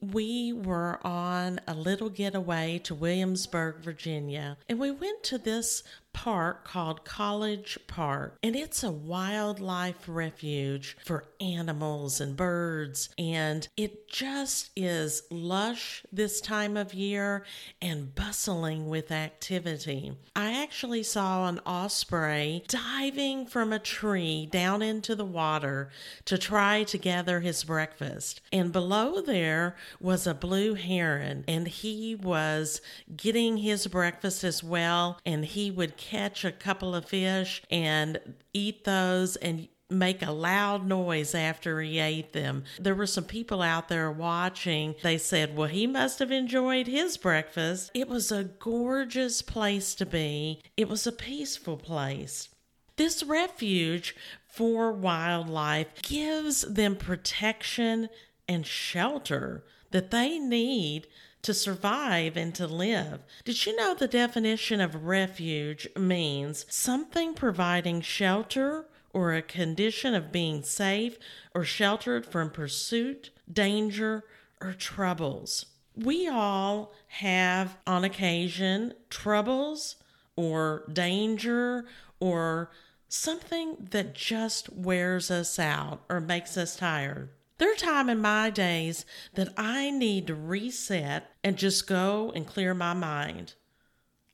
we were on a little getaway to Williamsburg, Virginia, and we went to this park called College Park, and it's a wildlife refuge for animals and birds, and it just is lush this time of year and bustling with activity. I actually saw an osprey diving from a tree down into the water to try to gather his breakfast, and below there was a blue heron, and he was getting his breakfast as well, and he would catch a couple of fish and eat those and make a loud noise after he ate them. There were some people out there watching. They said, Well, he must have enjoyed his breakfast. It was a gorgeous place to be, it was a peaceful place. This refuge for wildlife gives them protection and shelter that they need to survive and to live. Did you know the definition of refuge means something providing shelter or a condition of being safe or sheltered from pursuit, danger, or troubles? We all have, on occasion, troubles or danger or something that just wears us out or makes us tired. There are times in my days that I need to reset and just go and clear my mind.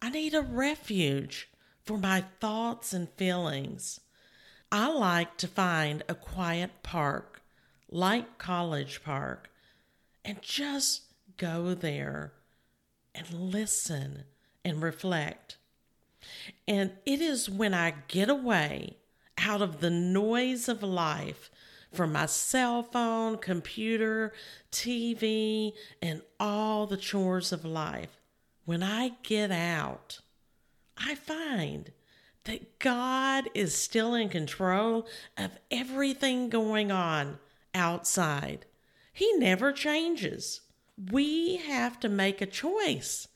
I need a refuge for my thoughts and feelings. I like to find a quiet park, like College Park, and just go there and listen and reflect. And it is when I get away out of the noise of life from my cell phone, computer, TV, and all the chores of life. When I get out, I find that God is still in control of everything going on outside. He never changes. We have to make a choice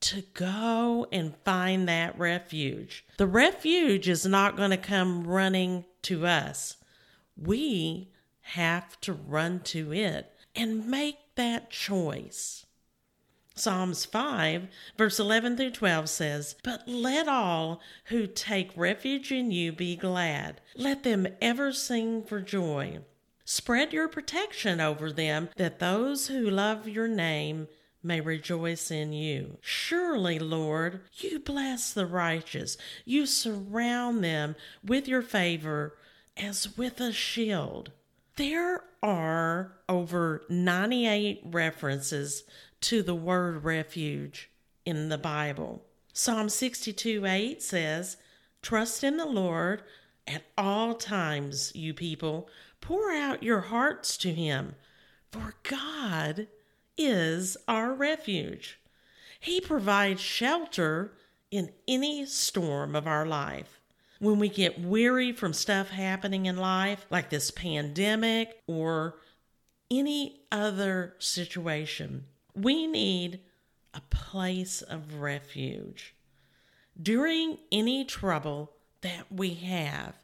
to go and find that refuge. The refuge is not going to come running to us we have to run to it and make that choice. Psalms 5, verse 11 through 12 says, But let all who take refuge in you be glad. Let them ever sing for joy. Spread your protection over them, that those who love your name may rejoice in you. Surely, Lord, you bless the righteous. You surround them with your favor as with a shield. There are over 98 references to the word refuge in the Bible. Psalm 62 8 says, Trust in the Lord at all times, you people. Pour out your hearts to Him, for God is our refuge. He provides shelter in any storm of our life when we get weary from stuff happening in life, like this pandemic or any other situation, we need a place of refuge. During any trouble that we have,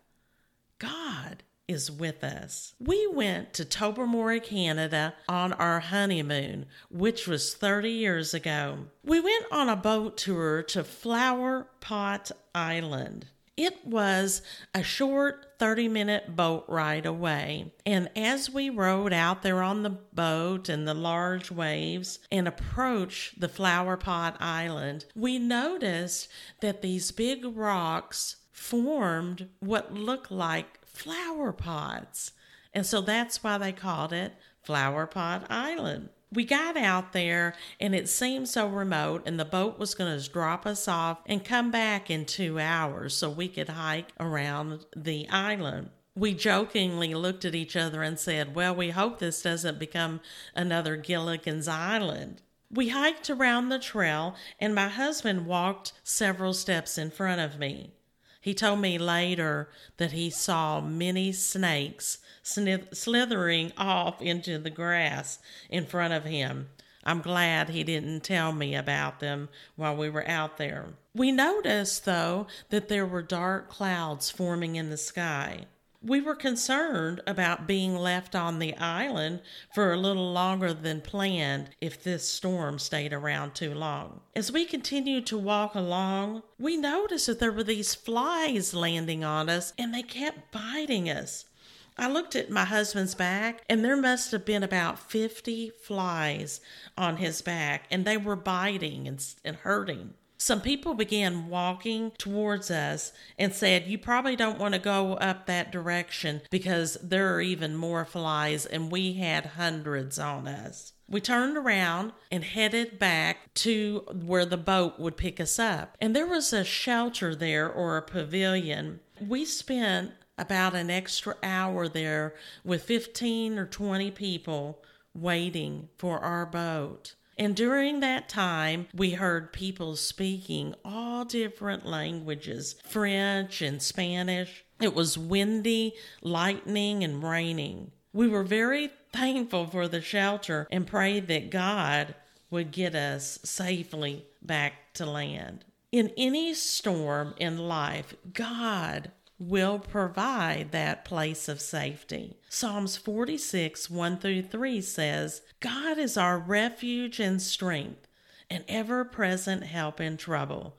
God is with us. We went to Tobermory, Canada on our honeymoon, which was 30 years ago. We went on a boat tour to Flower Pot Island. It was a short 30 minute boat ride away. And as we rode out there on the boat and the large waves and approached the Flower Pot Island, we noticed that these big rocks formed what looked like flower pots. And so that's why they called it Flower Pot Island we got out there and it seemed so remote and the boat was going to drop us off and come back in two hours so we could hike around the island. We jokingly looked at each other and said well we hope this doesn't become another gilligan's island. We hiked around the trail and my husband walked several steps in front of me he told me later that he saw many snakes slithering off into the grass in front of him. I'm glad he didn't tell me about them while we were out there. We noticed, though, that there were dark clouds forming in the sky. We were concerned about being left on the island for a little longer than planned if this storm stayed around too long. As we continued to walk along, we noticed that there were these flies landing on us and they kept biting us. I looked at my husband's back, and there must have been about 50 flies on his back, and they were biting and, and hurting. Some people began walking towards us and said, You probably don't want to go up that direction because there are even more flies, and we had hundreds on us. We turned around and headed back to where the boat would pick us up. And there was a shelter there or a pavilion. We spent about an extra hour there with 15 or 20 people waiting for our boat. And during that time, we heard people speaking all different languages French and Spanish. It was windy, lightning, and raining. We were very thankful for the shelter and prayed that God would get us safely back to land. In any storm in life, God will provide that place of safety. Psalms 46, 1 through 3 says, God is our refuge and strength, an ever present help in trouble.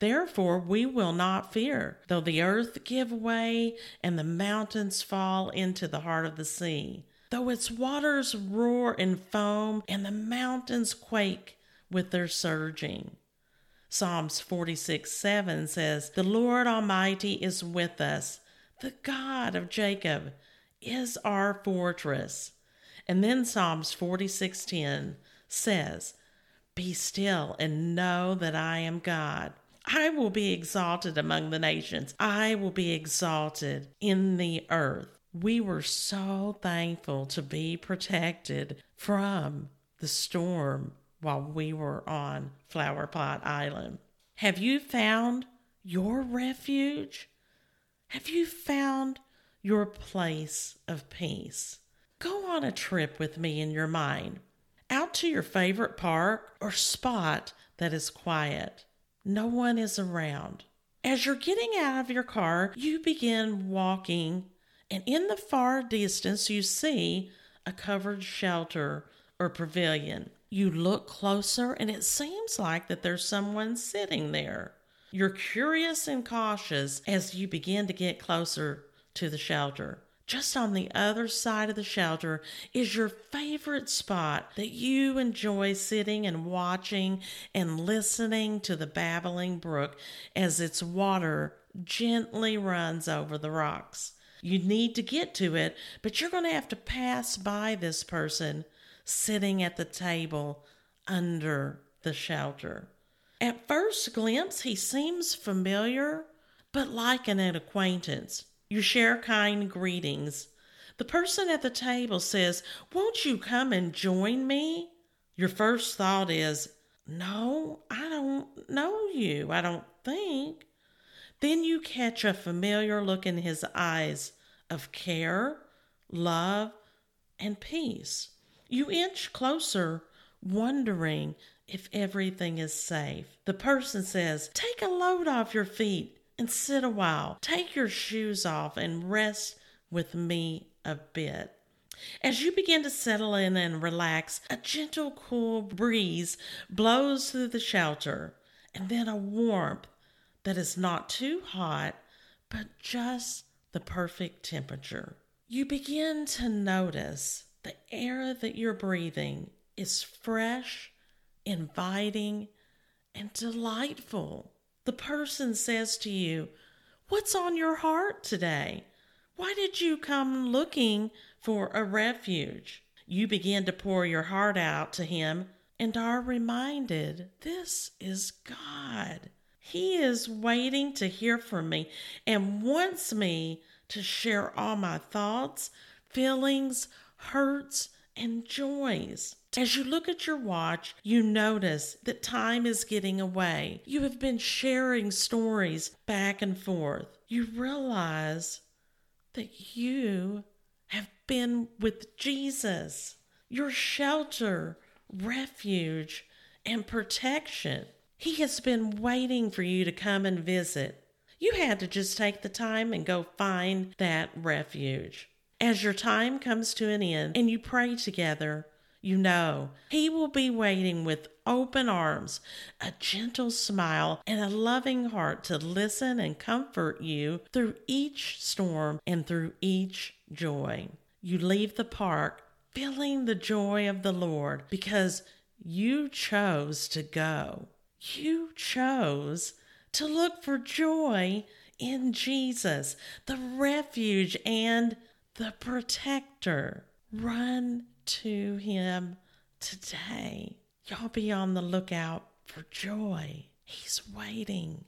Therefore, we will not fear, though the earth give way and the mountains fall into the heart of the sea, though its waters roar and foam and the mountains quake with their surging. Psalms 46 7 says, The Lord Almighty is with us. The God of Jacob is our fortress. And then Psalms 46:10 says, Be still and know that I am God. I will be exalted among the nations. I will be exalted in the earth. We were so thankful to be protected from the storm while we were on Flower Pot Island. Have you found your refuge? Have you found your place of peace? Go on a trip with me in your mind, out to your favorite park or spot that is quiet. No one is around. As you're getting out of your car, you begin walking, and in the far distance, you see a covered shelter or pavilion. You look closer and it seems like that there's someone sitting there. You're curious and cautious as you begin to get closer to the shelter. Just on the other side of the shelter is your favorite spot that you enjoy sitting and watching and listening to the babbling brook as its water gently runs over the rocks. You need to get to it, but you're going to have to pass by this person sitting at the table under the shelter. At first glimpse, he seems familiar, but like an acquaintance. You share kind greetings. The person at the table says, Won't you come and join me? Your first thought is, No, I don't know you, I don't think. Then you catch a familiar look in his eyes of care, love, and peace. You inch closer, wondering if everything is safe. The person says, Take a load off your feet and sit a while. Take your shoes off and rest with me a bit. As you begin to settle in and relax, a gentle, cool breeze blows through the shelter, and then a warmth that is not too hot, but just the perfect temperature. You begin to notice the air that you're breathing is fresh, inviting, and delightful. The person says to you, What's on your heart today? Why did you come looking for a refuge? You begin to pour your heart out to him and are reminded this is God. He is waiting to hear from me and wants me to share all my thoughts, feelings, hurts, and joys. As you look at your watch, you notice that time is getting away. You have been sharing stories back and forth. You realize that you have been with Jesus, your shelter, refuge, and protection. He has been waiting for you to come and visit. You had to just take the time and go find that refuge. As your time comes to an end and you pray together, you know He will be waiting with open arms, a gentle smile, and a loving heart to listen and comfort you through each storm and through each joy. You leave the park feeling the joy of the Lord because you chose to go. You chose to look for joy in Jesus, the refuge and the protector. Run to him today. Y'all be on the lookout for joy. He's waiting.